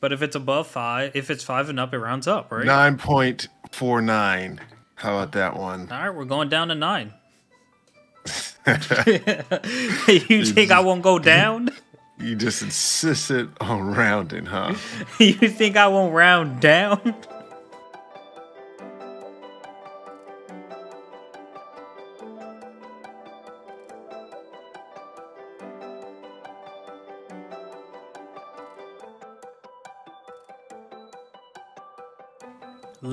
But if it's above five, if it's five and up, it rounds up, right? Nine point four nine. How about that one? All right, we're going down to nine. you think I won't go down? You just insisted on rounding, huh? you think I won't round down?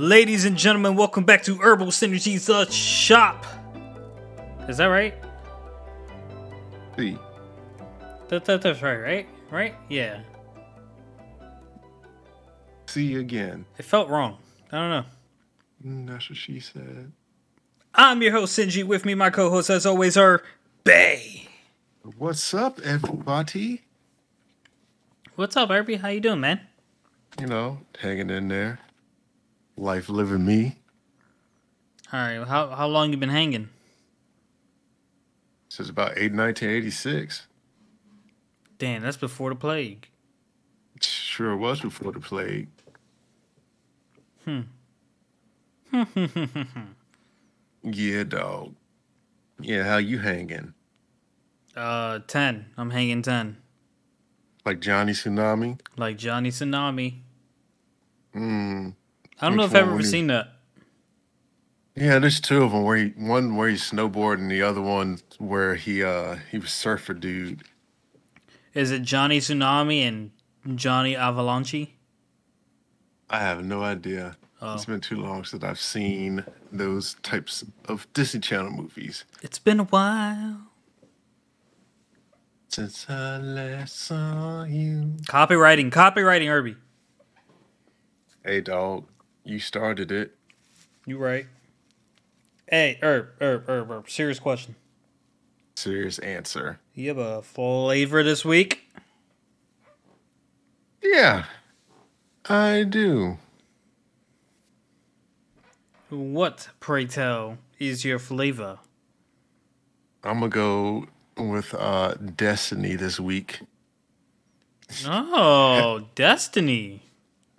Ladies and gentlemen, welcome back to Herbal Synergies the Shop. Is that right? See, That, that, that's right, right? Right? Yeah. see again. It felt wrong. I don't know. Mm, That's what she said. I'm your host, Sinji. With me, my co-host, as always, are Bay. What's up, everybody? What's up, Herbie? How you doing, man? You know, hanging in there. Life living me. All right. How how long you been hanging? Since about 8 1986. Damn, that's before the plague. Sure was before the plague. Hmm. yeah, dog. Yeah, how you hanging? Uh, ten. I'm hanging ten. Like Johnny Tsunami? Like Johnny Tsunami. Mm. I don't know if I've ever seen that. Yeah, there's two of them. Where he one where he's snowboarding, the other one where he uh he was surfer dude. Is it Johnny Tsunami and Johnny Avalanche? I have no idea. Oh. It's been too long since I've seen those types of Disney Channel movies. It's been a while. Since I last saw you. Copywriting, copywriting, Herbie. Hey, dog, you started it. You right. Hey, Herb, Herb, Herb, Herb. Serious question. Serious answer. You have a flavor this week? Yeah, I do. What, pray tell, is your flavor? I'm gonna go with uh Destiny this week. Oh, Destiny.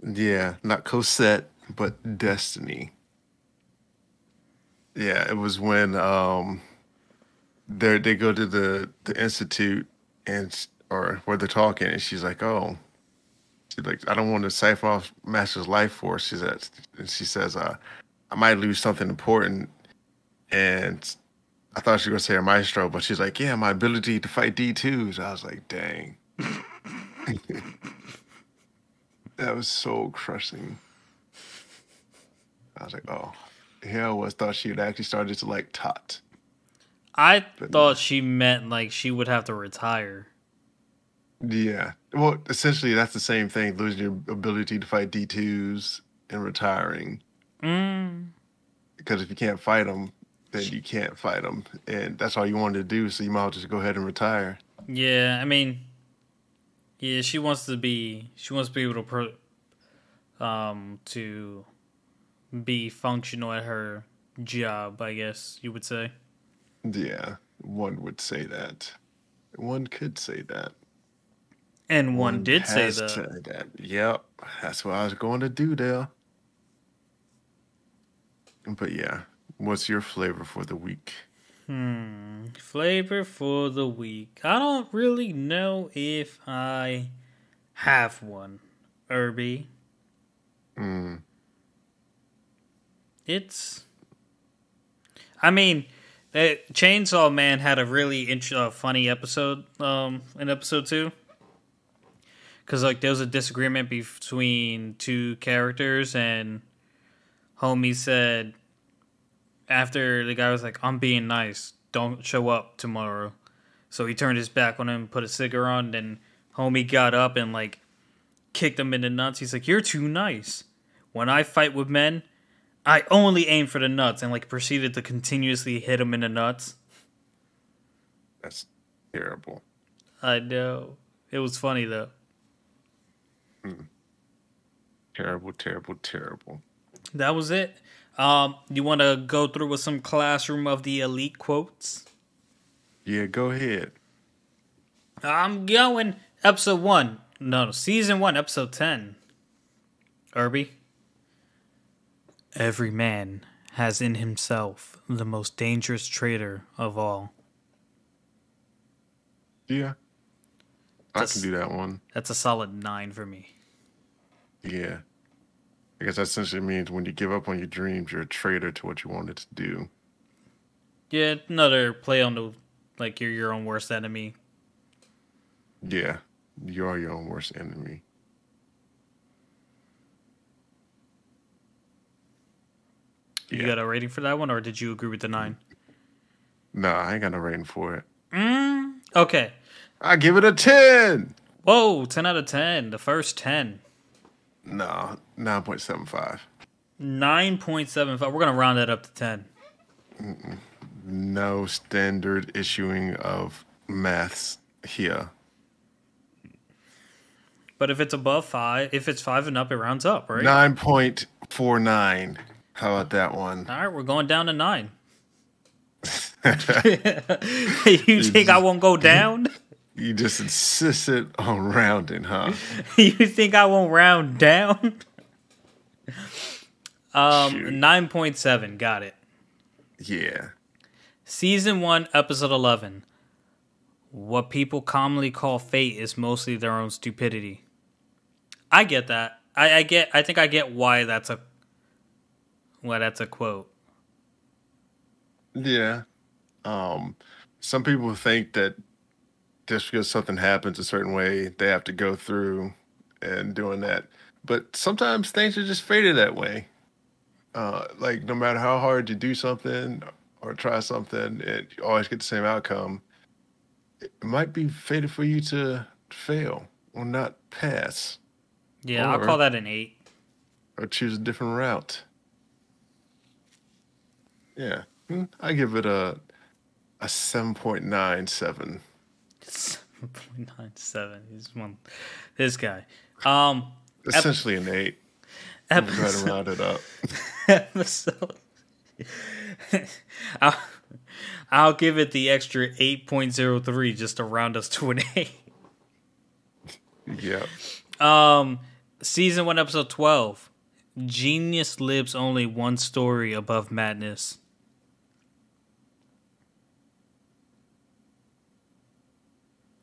Yeah, not Cosette, but Destiny. Yeah, it was when um they they go to the the institute and or where they're talking and she's like, "Oh, she's like, I don't want to siphon off Master's life force." She says, and she says, "Uh, I might lose something important." And I thought she was gonna say her maestro, but she's like, "Yeah, my ability to fight D2s." I was like, "Dang." That was so crushing. I was like, oh, here I was, thought she had actually started to like Takt. I But- thought she meant like she would have to retire. Yeah. Well, essentially, that's the same thing losing your ability to fight D2s and retiring. Mm. Because if you can't fight them, then you can't fight them. And that's all you wanted to do. So you might as well just go ahead and retire. Yeah, I mean, yeah, she wants to be. She wants to be able to, pro, um, to be functional at her job. I guess you would say. Yeah. One would say that. One could say that. And one, did say that. said that. Yep. That's what I was going to do there. But yeah, what's your flavor for the week? Hmm. Flavor for the week. I don't really know if I have one. Irby. Mm. It's. I mean, that Chainsaw Man had a really int- uh, funny episode. Um, in episode two, because like there was a disagreement between two characters, and homie said after the guy was like, "I'm being nice. Don't show up tomorrow." So he turned his back on him, put a cigar on, then homie got up and like kicked him in the nuts. He's like, "You're too nice. When I fight with men, I only aim for the nuts," and like proceeded to continuously hit him in the nuts. That's terrible. I know it was funny though. Terrible, terrible, terrible. That was it. Um, you want to go through with some classroom of the elite quotes? Yeah, go ahead. I'm going episode one. no, season one, episode ten. Irby. Every man has in himself the most dangerous traitor of all. Yeah. I That's- can do that one. That's a solid nine for me. Yeah. I guess that essentially means when you give up on your dreams, you're a traitor to what you wanted to do. Yeah, another play on the like you're your own worst enemy. Yeah. You are your own worst enemy. You Yeah. got a rating for that one, or did you agree with the nine? No, I ain't got no rating for it. Mm, okay. I give it a 10. Whoa, 10 out of 10. The first 10. No, 9.75. 9.75. We're going to round that up to 10. No standard issuing of maths here. But if it's above 5, if it's 5 and up, it rounds up, right? 9.49. How about that one? All right, we're going down to 9. you think I won't go down? You just insisted on rounding, huh? you think I won't round down? Um, 9.7. Got it. Yeah. Season 1, Episode 11. What people commonly call fate is mostly their own stupidity. I get that. I, I get. I think I get why that's a. Why that's a quote. Yeah. Um, some people think that just because something happens a certain way, they have to go through and doing that. But sometimes things are just fated that way. Uh, like no matter how hard you do something or try something, it you always get the same outcome. It might be fated for you to fail or not pass Yeah, I'll call that an eight. or choose a different route. Yeah, Hmm, I give it a a seven point nine seven. Seven point nine seven. He's one. This guy. Um. Essentially an eight. Try to Episode. round it up. episode. I'll, I'll give it the extra eight point zero three just to round us to an eight. Yeah. Um, season one, episode twelve. Genius lives only one story above madness.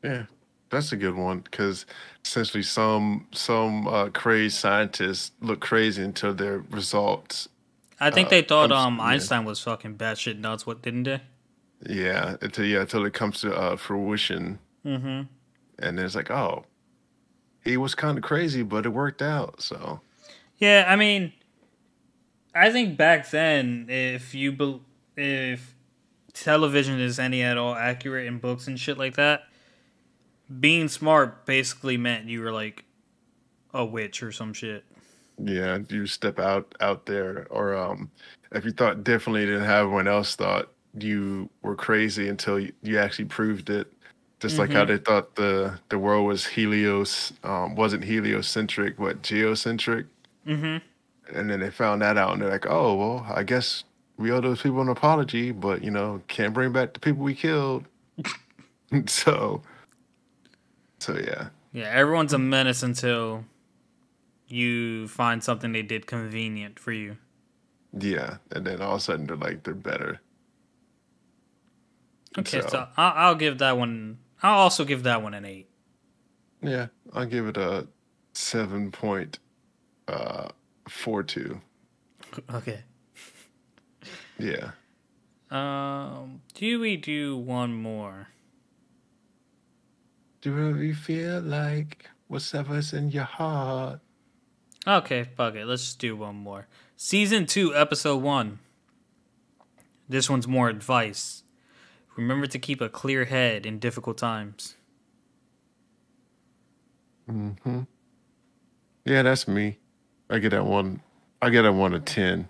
Yeah. That's a good one because essentially some some uh, crazy scientists look crazy until their results. I think Uh, they thought um yeah. Einstein was fucking batshit nuts. What didn't they? Yeah, until yeah until it comes to uh, fruition, Mm-hmm. and then it's like, oh, he was kind of crazy, but it worked out. So Yeah, I mean, I think back then, if you bel if television is any at all accurate in books and shit like that, being smart basically meant you were like a witch or some shit. Yeah, you step out out there, or um, if you thought differently than everyone else thought, you were crazy until you, you actually proved it. Just like how they thought the the world was helios, um, wasn't heliocentric, but geocentric, Mm-hmm. and then they found that out, and they're like, oh well, I guess we owe those people an apology, but you know, can't bring back the people we killed. so, so yeah, Yeah, everyone's a menace until you find something they did convenient for you. yeah, and then all of a sudden they're like they're better. Okay, so, I'll, I'll give that one. I'll also give that one an eight. Yeah, I'll give it a seven point uh four two. Okay. Yeah. Um, do we do one more? Do whatever you feel like, whatever's in your heart. Okay, fuck it. Let's just do one more. Season 2, Episode 1. This one's more advice. Remember to keep a clear head in difficult times. Mm-hmm. Yeah, that's me. I get that one. I get that one to ten.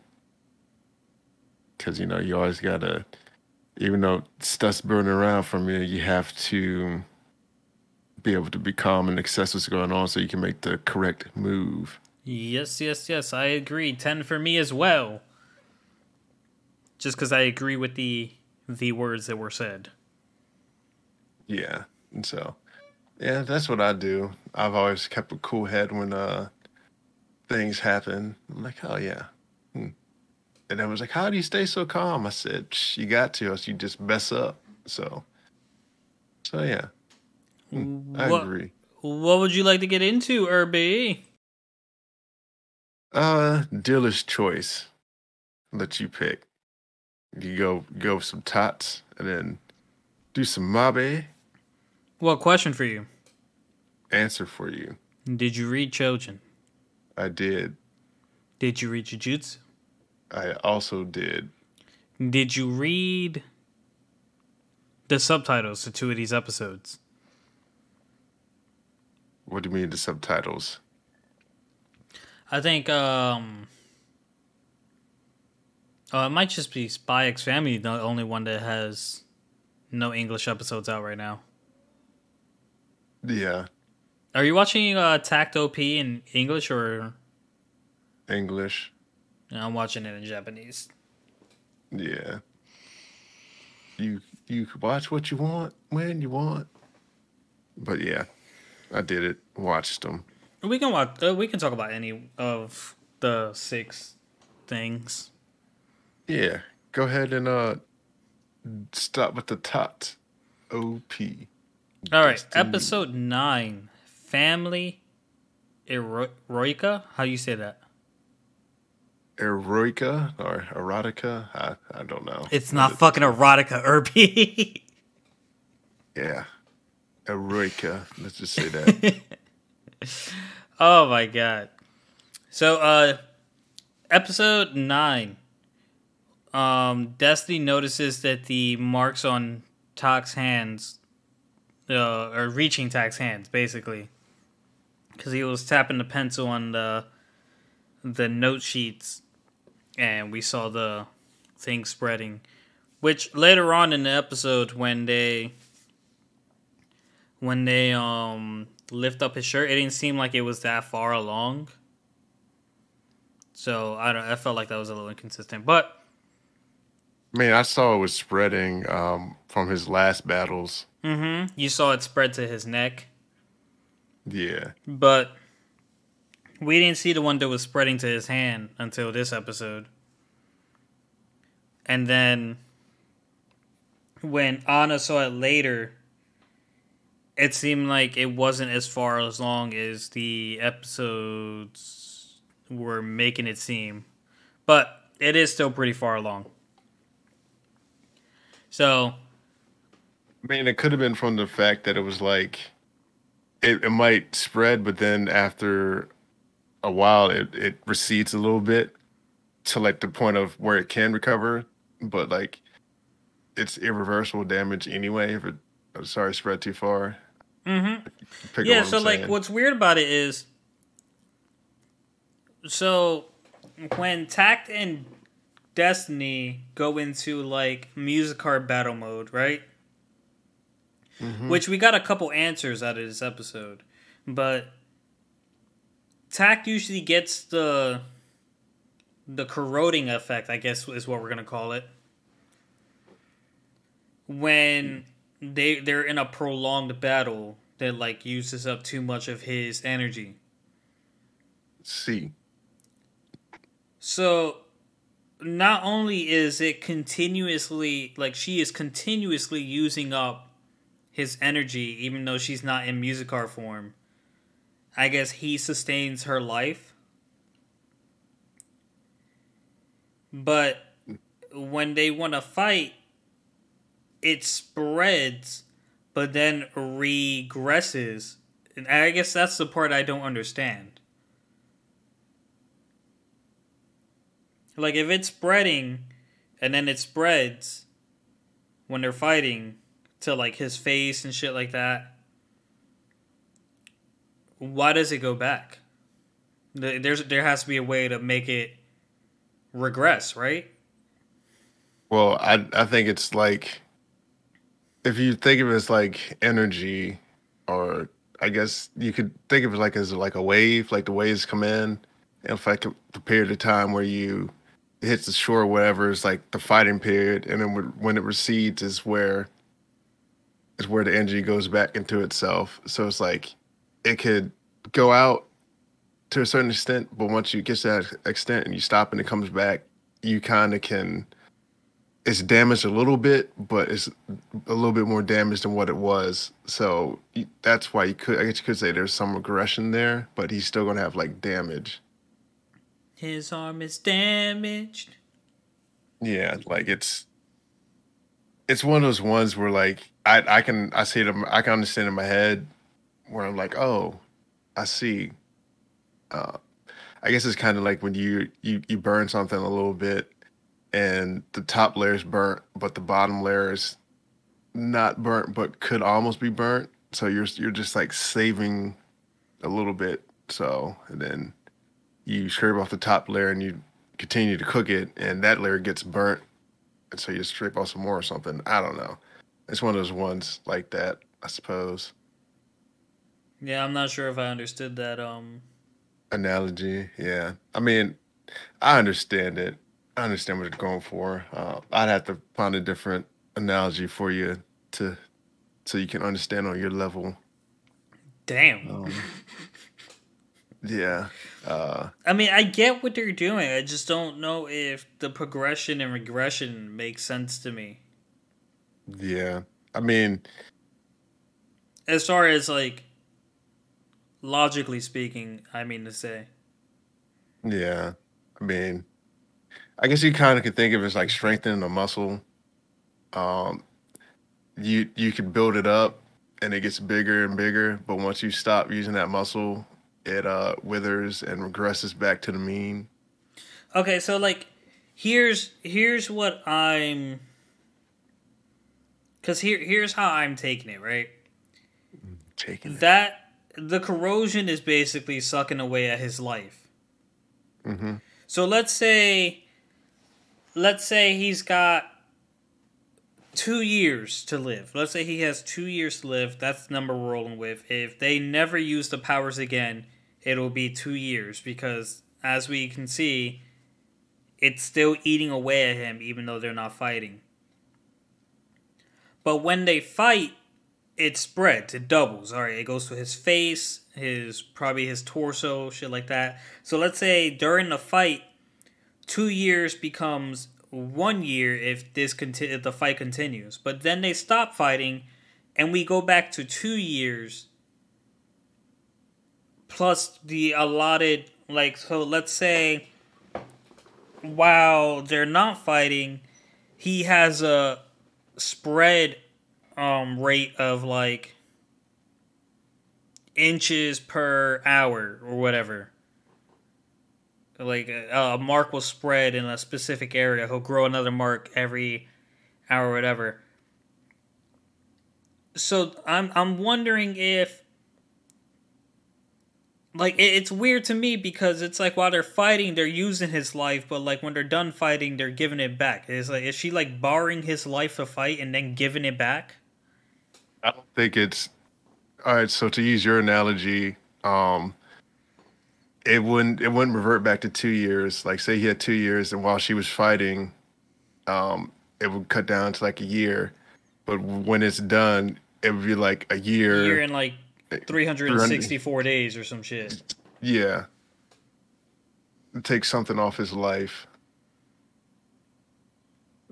Cause you know you always gotta, even though stuff's burning around from you, you have to be able to be calm and assess what's going on, so you can make the correct move. Yes, yes, yes. I agree. 10 for me as well. Just because I agree with the the words that were said. Yeah, and so Yeah, that's what I do. I've always kept a cool head when uh things happen. I'm like, oh yeah. Hmm. And I was like, how do you stay so calm? I said, "Psh, you got to, else you just mess up. So, so yeah, I what, agree. what would you like to get into, Irby? Uh, dealer's choice. Let you pick. You go go with some tots and then do some mabe. Well, question for you. Answer for you. Did you read Chojin? I did. Did you read Jujutsu? I also did. Did you read the subtitles to two of these episodes? What do you mean the subtitles? I think um Oh, it might just be Spy X Family, the only one that has no English episodes out right now. Yeah, Are you watching uh Takt OP in English or English. I'm watching it in Japanese. Yeah. You you can watch what you want when you want. But yeah, I did it. Watched them. We can watch. Uh, we can talk about any of the six things. Yeah. Go ahead and uh stop with the Takt. OP. All right, Destiny. episode nine, family eroica. How do you say that? Eroica or erotica. I, I don't know. It's not fucking erotica, Irby. Yeah. Eroica. Let's just say that. oh my god. So, uh, episode nine. Um, Destiny notices that the marks on Takt's hands, uh, are reaching Takt's hands basically, because he was tapping the pencil on the the note sheets, and we saw the thing spreading. Which later on in the episode, when they when they um lift up his shirt, it didn't seem like it was that far along. So I don't. I felt like that was a little inconsistent, but I mean, I saw it was spreading um, from his last battles. Mm-hmm. you saw it spread to his neck, Yeah. but we didn't see the one that was spreading to his hand until this episode. And then when Anna saw it later, it seemed like it wasn't as far as long as the episodes were making it seem. But it is still pretty far along. So, I mean, it could have been from the fact that it was like it, it might spread, but then after a while, it, it recedes a little bit to like the point of where it can recover, but like it's irreversible damage anyway. If it, I'm sorry, spread too far. Mhm. Pick yeah so I'm like what's weird about it is so when Takt and destiny go into like Musicart battle mode right Mhm. which we got a couple answers out of this episode but Takt usually gets the the corroding effect i guess is what we're gonna call it when they they're in a prolonged battle that like uses up too much of his energy. See. So not only is it continuously like she is continuously using up his energy even though she's not in Musicart form. I guess he sustains her life. But when they want to fight it spreads but then regresses. And I guess that's the part I don't understand. Like if it's spreading and then it spreads when they're fighting to like his face and shit like that. Why does it go back? There- There's there has to be a way to make it regress, right? Well, I I think it's like if you think of it as like energy, or I guess you could think of it like as like a wave, like the waves come in, and if I like the period of time where you it hits the shore, or whatever is like the fighting period, and then when it recedes is where is where the energy goes back into itself. So it's like it could go out to a certain extent, but once you get to that extent and you stop and it comes back, you kind of can. It's damaged a little bit, but it's a little bit more damaged than what it was. So that's why you could, I guess you could say there's some regression there, but he's still gonna have like damage. His arm is damaged. Yeah, like it's it's one of those ones where like I I can I see it I can understand in my head where I'm like, oh, I see. Uh, I guess it's kind of like when you you you burn something a little bit, and the top layer is burnt, but the bottom layer is not burnt, but could almost be burnt. So you're you're just like saving a little bit. So and then you scrape off the top layer and you continue to cook it, and that layer gets burnt, and so you scrape off some more or something. I don't know. It's one of those ones like that, I suppose. Yeah, I'm not sure if I understood that um analogy. Yeah, I mean, I understand it. I understand what you're going for. Uh, I'd have to find a different analogy for you to so you can understand on your level. Damn. Um, yeah. Uh, I mean, I get what they're doing. I just don't know if the progression and regression makes sense to me. Yeah. I mean, as far as like logically speaking, I mean to say. Yeah. I mean, I guess you kind of can think of it as like strengthening a muscle. Um, you you can build it up and it gets bigger and bigger, but once you stop using that muscle, it uh withers and regresses back to the mean. Okay, so like here's here's what I'm cuz here here's how I'm taking it, right? Taking that the corrosion is basically sucking away at his life. Mm-hmm. So let's say, let's say he's got two years to live. Let's say he has two years to live. That's the number we're rolling with. If they never use the powers again, it'll be two years because, as we can see, it's still eating away at him even though they're not fighting. But when they fight, it spreads, it doubles. All right, it goes to his face, his probably his torso, shit like that. So let's say during the fight, two years becomes one year if this conti- if the fight continues. But then they stop fighting, and we go back to two years plus the allotted like so. Let's say while they're not fighting, he has a spread um rate of like inches per hour or whatever. Like a, a mark will spread in a specific area. He'll grow another mark every hour whatever. So I'm I'm wondering if like it's weird to me because it's like while they're fighting they're using his life but like when they're done fighting they're giving it back is like is she like borrowing his life to fight and then giving it back I don't think it's all right. So to use your analogy, um, it wouldn't it wouldn't revert back to two years. Like say he had two years, and while she was fighting, um, it would cut down to like a year. But when it's done, it would be like a year. A year in like 364 days or some shit. Yeah. Take something off his life.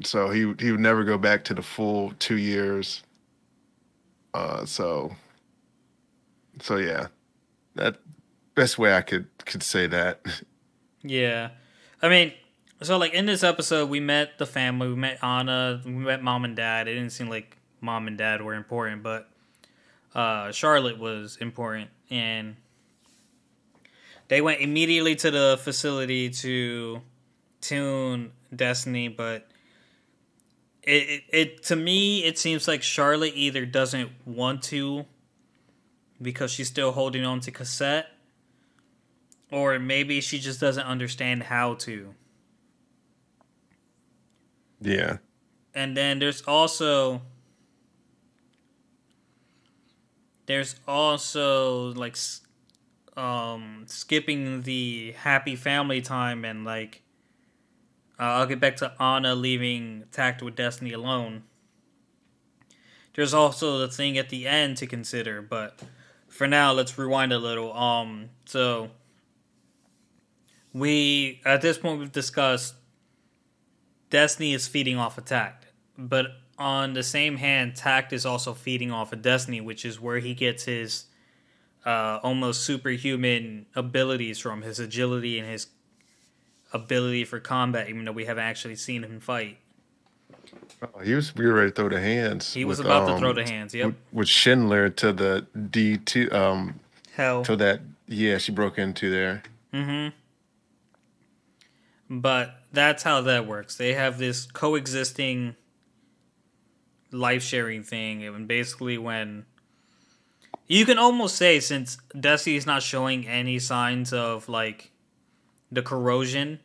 So he he would never go back to the full two years. Uh, so, so yeah, that best way I could could say that. Yeah, I mean, so like in this episode, we met the family. We met Anna. We met mom and dad. It didn't seem like mom and dad were important, but uh, Charlotte was important, and they went immediately to the facility to tune Destiny, but it, it, it to me it seems like Charlotte either doesn't want to because she's still holding on to Cosette or maybe she just doesn't understand how to. Yeah. And then there's also there's also like um skipping the happy family time and like uh, I'll get back to Anna leaving Takt with Destiny alone. there's also the thing at the end to consider. But for now, let's rewind a little. Um, so we at this point we've discussed Destiny is feeding off of Takt, but on the same hand, Takt is also feeding off of Destiny, which is where he gets his uh, almost superhuman abilities from his agility and his ability for combat, even though we haven't actually seen him fight. Oh, he was we were ready to throw the hands. He was with, about to um, throw the hands. Yep. With, with Schindler to the D two um Hell. to that yeah she broke into there. Mm-hmm. But that's how that works. They have this coexisting life sharing thing, and basically when you can almost say since Destiny is not showing any signs of like the corrosion,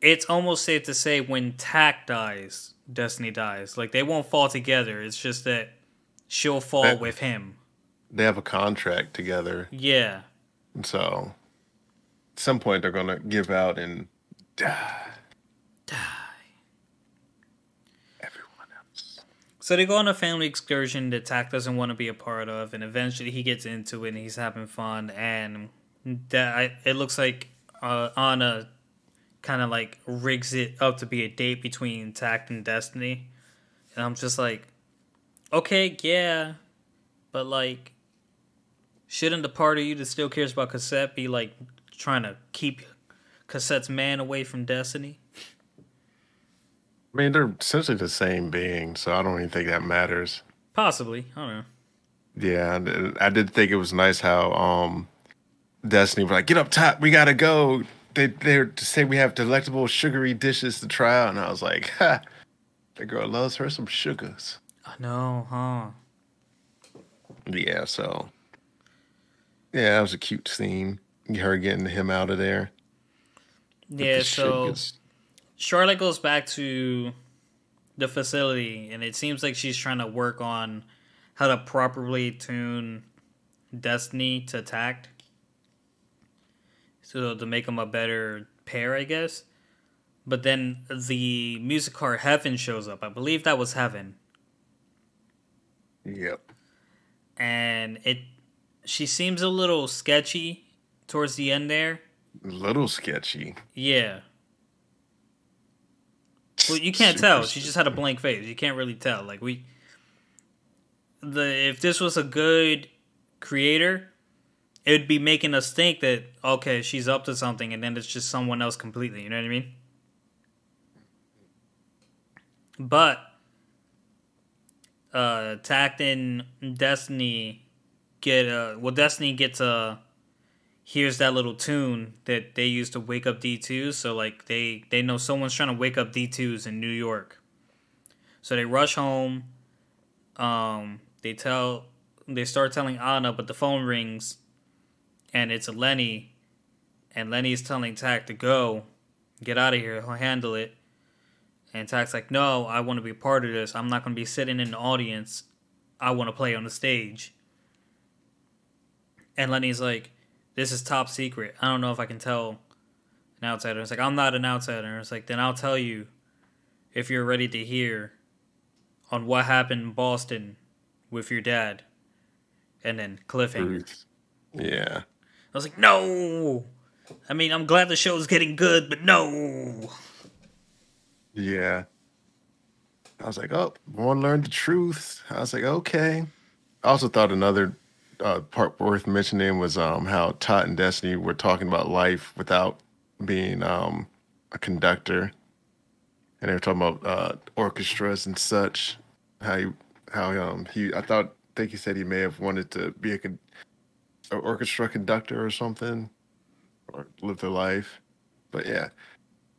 it's almost safe to say when Takt dies, Destiny dies. Like they won't fall together. It's just that she'll fall That- with him. They have a contract together, Yeah. so some point they're gonna give out and die. Die. Everyone else. So they go on a family excursion that Takt doesn't want to be a part of, and eventually he gets into it and he's having fun. And that I, it looks like uh, Anna kind of like rigs it up to be a date between Takt and Destiny, and I'm just like, okay, yeah, but like, shouldn't the part of you that still cares about Cosette be like trying to keep Cosette's man away from Destiny? I mean, they're essentially the same being, so I don't even think that matters. Possibly, I don't know. Yeah, I did think it was nice how um Destiny was like, "Get up top, we gotta go." They they're say we have delectable sugary dishes to try out, and I was like, "Ha, the girl loves her some sugars." I know, huh? Yeah, so yeah, that was a cute scene. Her getting him out of there. Yeah, so. sugars. Charlotte goes back to the facility, and it seems like she's trying to work on how to properly tune Destiny to Takt, so to make them a better pair, I guess. But then the Musicart Heaven shows up. I believe that was Heaven, Yep. and it she seems a little sketchy towards the end there. A little sketchy. Yeah. Well, you can't Super tell. She just had a blank face. You can't really tell. Like we, the if this was a good creator, it would be making us think that okay, she's up to something, and then it's just someone else completely. You know what I mean? But uh, Takt and Destiny get uh, well, Destiny gets a here's that little tune that they use to wake up D2s. So like they they know someone's trying to wake up D2s in New York. So they rush home. Um, they tell they start telling Anna, but the phone rings, and it's Lenny, and Lenny's telling Takt to go, get out of here. He'll handle it. And Takt's like, no, I want to be part of this. I'm not going to be sitting in the audience. I want to play on the stage. And Lenny's like, this is top secret. I don't know if I can tell an outsider. It's like, I'm not an outsider. It's like, then I'll tell you if you're ready to hear on what happened in Boston with your dad. And then cliffhanger. Yeah. I was like, no. I mean, I'm glad the show's getting good, but no. Yeah. I was like, oh, want to learn the truth. I was like, okay. I also thought another uh, part worth mentioning was um, how Takt and Destiny were talking about life without being um, a conductor, and they were talking about uh, orchestras and such. How he, how um he, I thought, think he said he may have wanted to be a con- an orchestra conductor or something, or live their life. But yeah,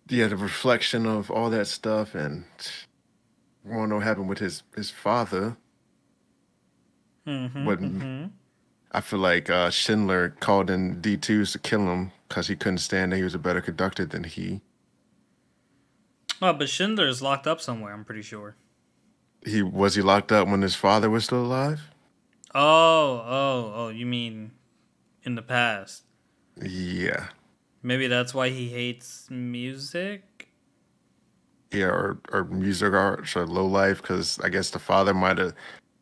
yeah, the reflection of all that stuff, and I want to know what happened with his his father. Mm-hmm, What- mm-hmm. I feel like uh, Schindler called in D2s to kill him because he couldn't stand that he was a better conductor than he. Oh, but Schindler's locked up somewhere, I'm pretty sure. He was he locked up when his father was still alive? Oh, oh, oh, you mean in the past. Yeah, Maybe that's why he hates music? yeah, or or music arts or low life because I guess the father might have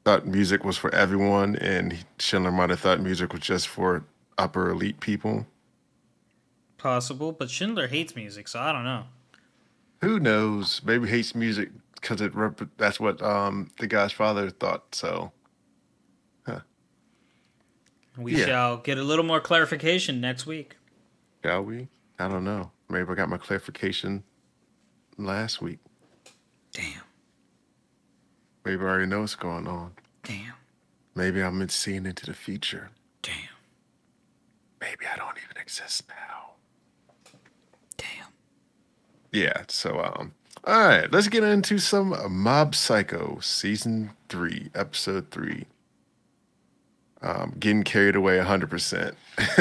thought music was for everyone, and Schindler might have thought music was just for upper elite people. Possible, but Schindler hates music, so I don't know. Who knows? Maybe hates music because it rep- that's what um the guy's father thought. So huh. We Yeah. shall get a little more clarification next week. shall we? I don't know. Maybe I got my clarification last week. Damn. Maybe I already know what's going on. Damn. Maybe I'm seeing into the future. Damn. Maybe I don't even exist now. Damn. Yeah. So um. All right, let's get into some Mob Psycho season three, episode three. Um, getting carried away hundred percent.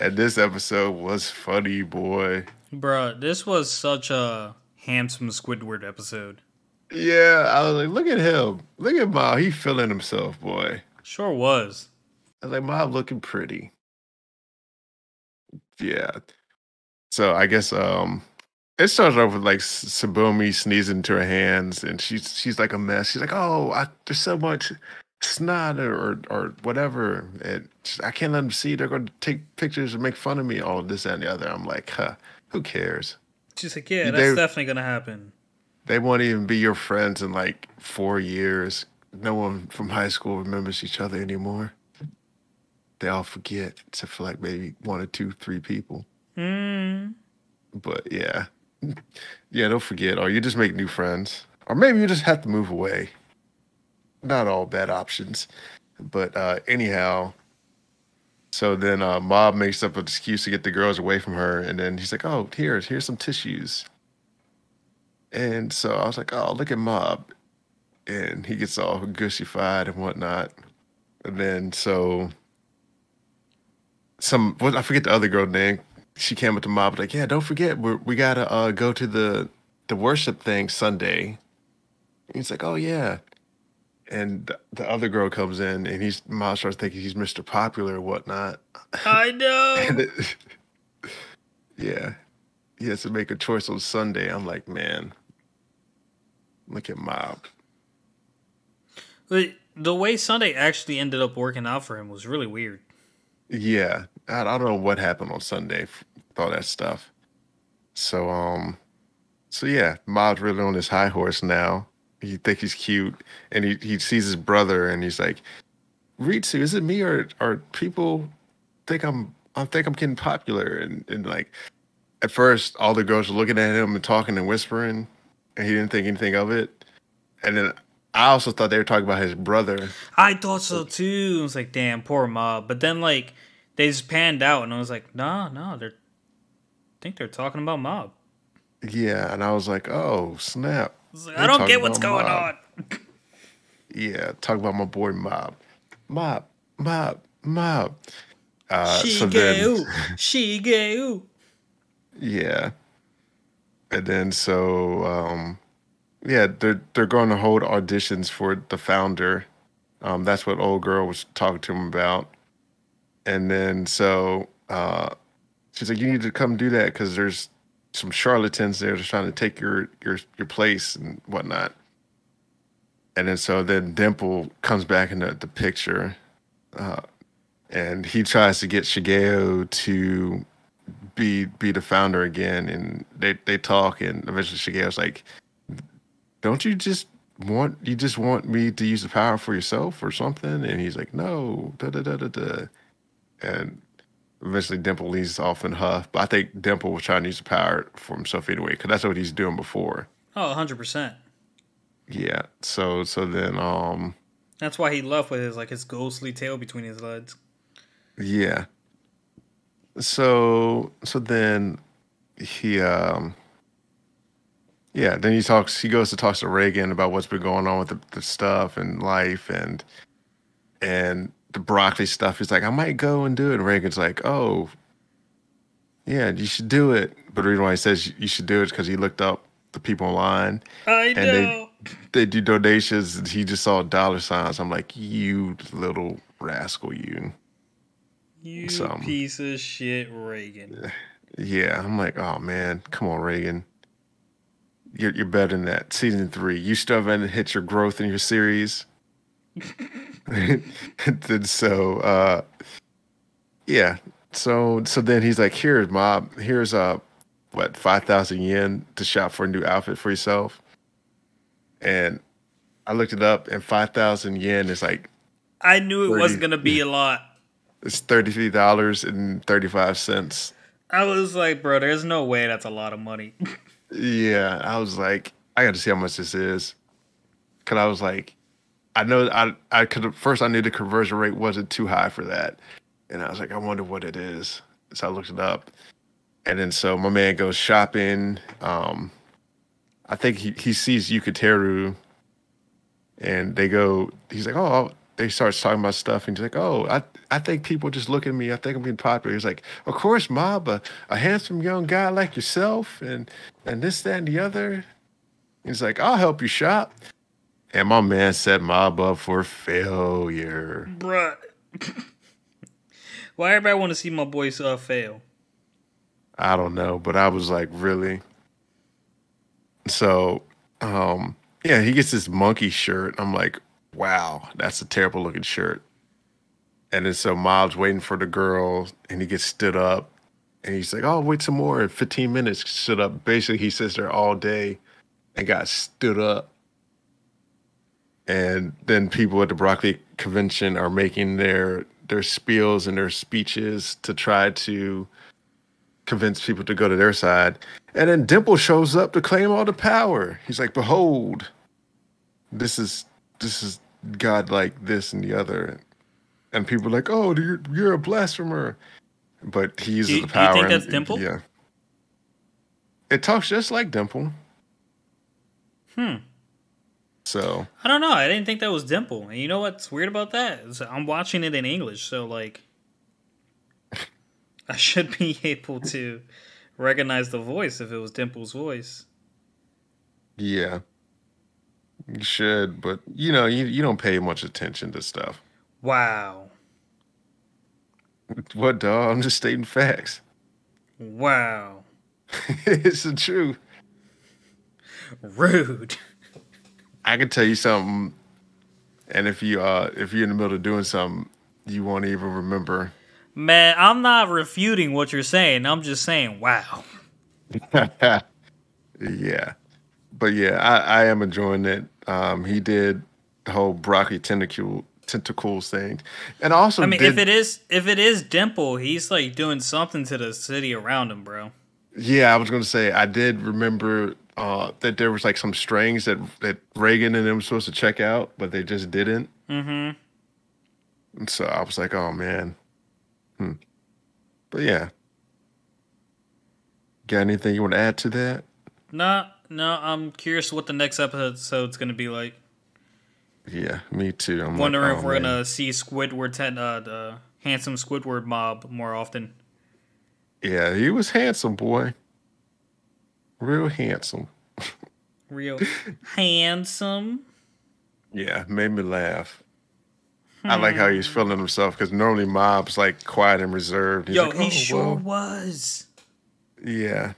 And this episode was funny, boy. Bruh, this was such a handsome Squidward episode. Yeah, I was like, look at him. Look at Mob. He feeling himself, boy. Sure was. I was like, Mob looking pretty. Yeah. So I guess um it starts off with like Tsubomi sneezing into her hands and she's she's like a mess. She's like, Oh, I, there's so much snot or, or whatever. And I can't let them see. They're gonna take pictures and make fun of me, all this and the other. I'm like, huh, who cares? She's like, yeah, They- that's definitely gonna happen. They won't even be your friends in like four years. No one from high school remembers each other anymore. They all forget, except for like maybe one or two, three people. Hmm. But yeah, yeah, don't forget, or you just make new friends, or maybe you just have to move away. Not all bad options, but uh, anyhow. So then, uh, Mob makes up an excuse to get the girls away from her, and then he's like, "Oh, here's here's some tissues." And so I was like, "Oh, look at Mob," and he gets all gushified and whatnot. And then so some what I forget the other girl name. She came up to Mob like, "Yeah, don't forget we we gotta uh, go to the the worship thing Sunday." And He's like, "Oh yeah," and the- the other girl comes in and he's Mob starts thinking he's Mister Popular or whatnot. I know. It, yeah, he has to make a choice on Sunday. I'm like, man, look at Mob. But the way Sunday actually ended up working out for him was really weird. Yeah, I, I don't know what happened on Sunday with all that stuff. So um, so yeah, Mob's really on his high horse now. He think he's cute, and he he sees his brother, and he's like, "Ritsu, is it me or are people think I'm I think I'm getting popular?" And and like, at first, all the girls are looking at him and talking and whispering, and he didn't think anything of it. And then I also thought they were talking about his brother. I thought so too. I was like, damn, poor mob. But then like they just panned out, and I was like, nah, nah, they're I think they're talking about mob. Yeah, and I was like, "Oh snap!" I, like, I don't get what's going Mob. on. Yeah, talk about my boy Mob. Mob, Mob, Mob. Uh, so then, Shigeo, Shigeo. yeah. And then so um yeah, they're they're going to hold auditions for the founder. Um that's what old girl was talking to him about. And then so uh she's like you need to come do that cuz there's some charlatans there that's trying to take your your your place and whatnot. And then so then Dimple comes back into the picture. Uh and he tries to get Shigeo to be be the founder again and they they talk and eventually Shigeo's like don't you just want you just want me to use the power for yourself or something and he's like no da da da da da and eventually Dimple leaves off in huff but I think Dimple was trying to use the power for himself anyway because that's what he's doing before Oh, 100%. yeah so so then um That's why he left with his like his ghostly tail between his legs. Yeah. So so then he um yeah, then he talks he goes to talk to Reigen about what's been going on with the, the stuff and life and and the broccoli stuff. He's like, I might go and do it. And Reigen's like, Oh, yeah, you should do it. But the reason why he says you should do it is because he looked up the people online. I And they- know. They do donations and he just saw dollar signs. I'm like, you little rascal, you. You piece of shit, Reigen. Yeah, I'm like, oh man, come on, Reigen. you're, you're better than that. Season three, you still haven't hit your growth in your series. and so, uh, yeah. So, so then he's like, "Here's mob. Here's uh, what five thousand yen to shop for a new outfit for yourself." And I looked it up, and five thousand yen is like I knew it 30, wasn't gonna be a lot. It's thirty three dollars and thirty five cents. I was like, bro, there's no way that's a lot of money. yeah, I was like, I got to see how much this is, cause I was like, I know I I could first I knew the conversion rate wasn't too high for that, and I was like, I wonder what it is. So I looked it up, and then so my man goes shopping. Um, I think he he sees Yukiteru, and they go. He's like, oh, they starts talking about stuff, and he's like, "Oh, I I think people just look at me. I think I'm being popular." He's like, "Of course, Mob, a, a handsome young guy like yourself, and and this, that, and the other." He's like, "I'll help you shop." And my man set Mob up for failure, bruh. Why everybody want to see my boys uh, fail? I don't know, but I was like, really. So, um, yeah, he gets this monkey shirt. I'm like, wow, that's a terrible looking shirt. And then so Miles waiting for the girl, and he gets stood up, and he's like, "Oh, wait some more." In 15 minutes, stood up. Basically, he sits there all day, and got stood up. And then people at the broccoli convention are making their their spiels and their speeches to try to convince people to go to their side. And then Dimple shows up to claim all the power. He's like, "Behold, this is this is God like this and the other, and people are like, "Oh, you're you're a blasphemer," but he uses you, the power. Do you think that's Dimple? Yeah, it talks just like Dimple. Hmm. So I don't know. I didn't think that was Dimple. And you know what's weird about that? Is I'm watching it in English, so like, I should be able to recognize the voice if it was Dimple's voice. Yeah. You should, but you know, you, you don't pay much attention to stuff. Wow. What, dog? I'm just stating facts. Wow. it's the truth. Rude. I can tell you something, and if you uh if you're in the middle of doing something, you won't even remember. Man, I'm not refuting what you're saying. I'm just saying, wow. yeah but yeah, I, I am enjoying it. Um, he did the whole broccoli tentacle tentacles thing, and also I mean, did, if it is if it is Dimple, he's like doing something to the city around him, bro. Yeah, I was going to say I did remember uh, that there was like some strings that that Reigen and them were supposed to check out, but they just didn't. Mm-hmm. And so I was like, oh man. Hmm. But yeah. Got anything you want to add to that? Nah, no, I'm curious what the next episode's going to be like. Yeah, me too. I'm wondering like, oh, if we're gonna see Squidward, ten, uh, the handsome Squidward mob more often. Yeah, he was handsome, boy. Real handsome. Real handsome. Yeah, made me laugh. Hmm. I like how he's hmm. feeling himself because normally Mob's like quiet and reserved. He's Yo, like, he oh, sure well. was. Yeah,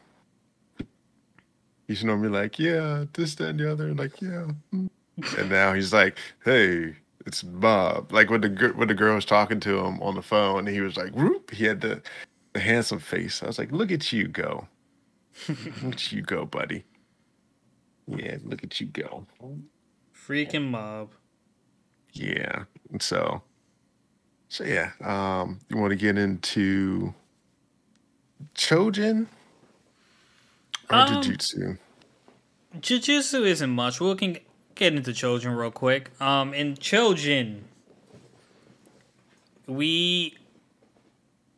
he's normally like, yeah, this, that, and the other, like, yeah. Mm. and now he's like, hey, it's Bob. Like when the when the girl was talking to him on the phone, he was like, whoop, he had the the handsome face. I was like, look at you go, look at you go, buddy. Yeah, look at you go. Freaking mob. Yeah. And so, so yeah. Um, you want to get into Chojin? Or um, Jujutsu? Jujutsu isn't much. We can get into Chojin real quick. Um, in Chojin, we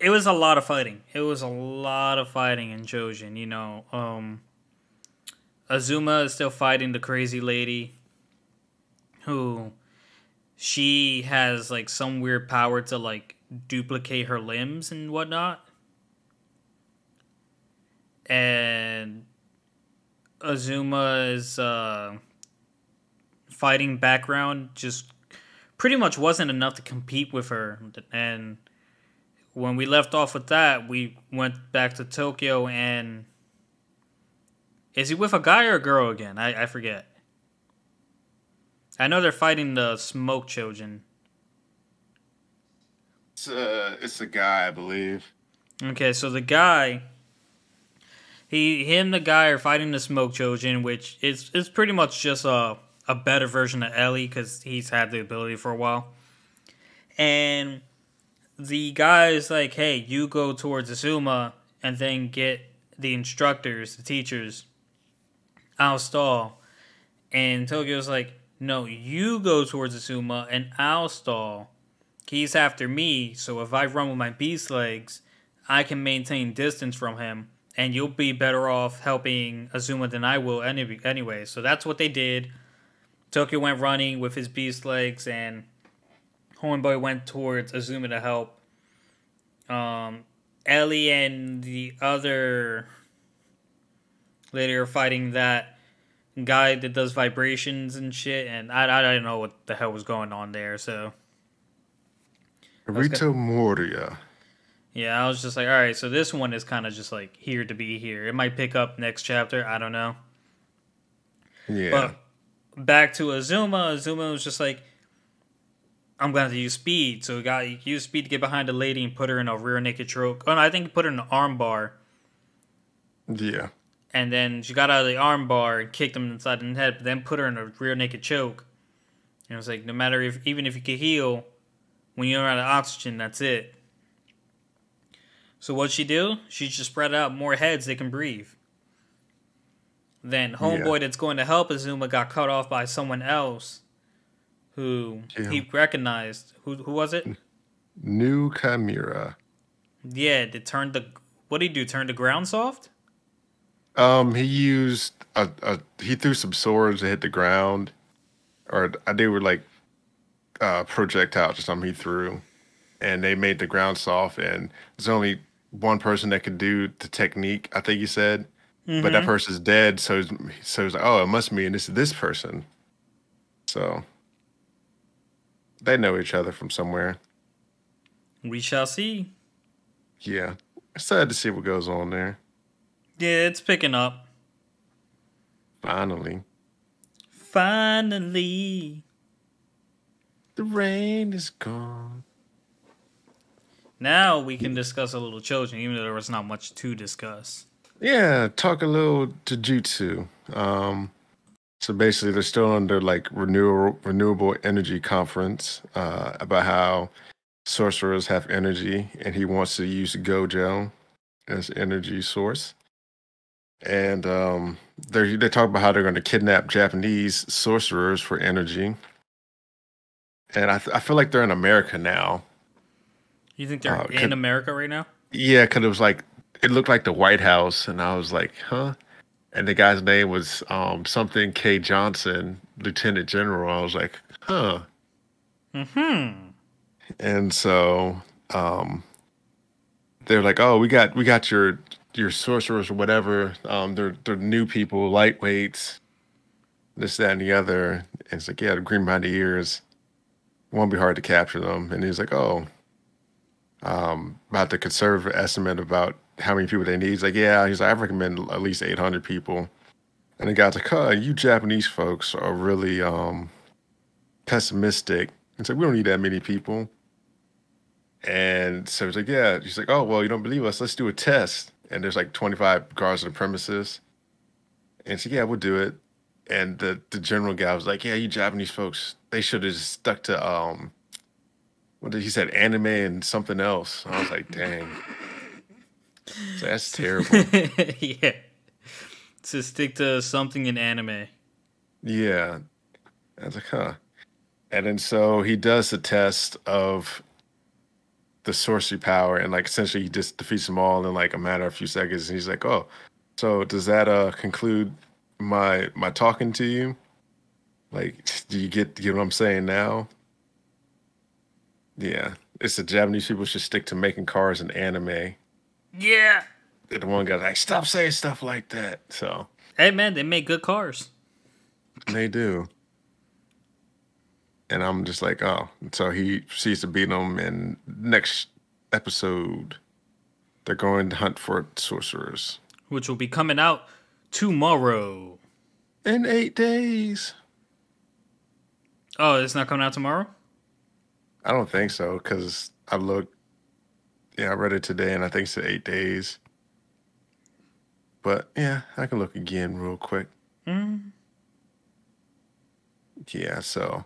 it was a lot of fighting. It was a lot of fighting in Chojin. You know, um, Azuma is still fighting the crazy lady, who she has like some weird power to like duplicate her limbs and whatnot and Azuma's uh, fighting background just pretty much wasn't enough to compete with her. And when we left off with that, we went back to Tokio and Is he with a guy or a girl again? I, I forget. I know they're fighting the smoke children. It's uh, it's a guy, I believe. Okay, so the guy, he, him, the guy are fighting the smoke children, which is is pretty much just a a better version of Ellie because he's had the ability for a while. And the guy is like, "Hey, you go towards Azuma and then get the instructors, the teachers. I'll stall." And Tokio's like, "No, you go towards Azuma and I'll stall." He's after me, so if I run with my beast legs, I can maintain distance from him, and you'll be better off helping Azuma than I will any- anyway. So that's what they did. Tokio went running with his beast legs, and Homeboy went towards Azuma to help. Um, Ellie and the other lady are fighting that guy that does vibrations and shit, and I, I don't know what the hell was going on there, so. Rito Moria. Yeah, I was just like, all right, so this one is kind of just like here to be here. It might pick up next chapter. I don't know. Yeah. But back to Azuma. Azuma was just like, I'm going to have to use speed. So he got he used speed to get behind the lady and put her in a rear naked choke. Oh, no, I think he put her in an arm bar. yeah. And then she got out of the arm bar and kicked him inside the head, but then put her in a rear naked choke. And it was like, no matter if, even if you could heal, when you're out of oxygen, that's it. So what'd she do? She just spread out more heads they can breathe. Then homeboy Yeah. that's going to help Azuma got cut off by someone else who Yeah. he recognized. Who who was it? New Chimera. Yeah, they turned the what did he do? Turn the ground soft? Um, he used a, a he threw some swords that hit the ground, or they were like uh, projectiles or something he threw, and they made the ground soft. And there's only one person that could do the technique. I think you said, but that mm-hmm. person's dead. So it's, so it's like, oh, it must mean this is this person. So they know each other from somewhere. We shall see. Yeah, sad to see what goes on there. Yeah, it's picking up. Finally, Finally. the rain is gone. Now we can discuss a little children, even though there was not much to discuss. Yeah, talk a little jujutsu. Um, so basically, they're still under like renewable renewable energy conference uh, about how sorcerers have energy, and he wants to use Gojo as energy source. And um, they they talk about how they're going to kidnap Japanese sorcerers for energy. And I th- I feel like they're in America now. You think they're Uh, in could- America right now? Yeah, because it was like it looked like the White House, and I was like, huh. And the guy's name was um, something K. Johnson, Lieutenant General. I was like, huh. Hmm. And so um, they're like, oh, we got we got your your sorcerers or whatever. Um, they're they're new people, lightweights, this that and the other. And it's like, yeah, the green behind the ears. Won't be hard to capture them. And he's like, oh, um, about the conservative estimate about how many people they need. He's like, yeah, he's like, I recommend at least 800 people. And the guy's like, oh, you Japanese folks are really um, pessimistic. It's like, we don't need that many people. And so he's like, yeah. He's like, oh, well, you don't believe us. Let's do a test. And there's like 25 guards on the premises. And so, yeah, we'll do it. And the, the general guy was like, yeah, you Japanese folks, they should have stuck to, um, what did he said, anime and something else. I was like, dang. So that's terrible. yeah. To stick to something in anime. Yeah. I was like, huh. And then so he does the test of the sorcery power and like essentially he just defeats them all in like a matter of a few seconds and he's like, Oh, so does that uh conclude my my talking to you? Like do you get get what I'm saying now? Yeah. It's the Japanese people should stick to making cars and anime. Yeah. And the one guy's like, Stop saying stuff like that. So Hey man, they make good cars. They do. And I'm just like, oh. So he proceeds to beat them, and next episode, they're going to hunt for sorcerers. Which will be coming out tomorrow. In eight days. Oh, it's not coming out tomorrow. I don't think so because I looked. Yeah, I read it today, and I think it's eight days. But yeah, I can look again real quick. Mm. Yeah, so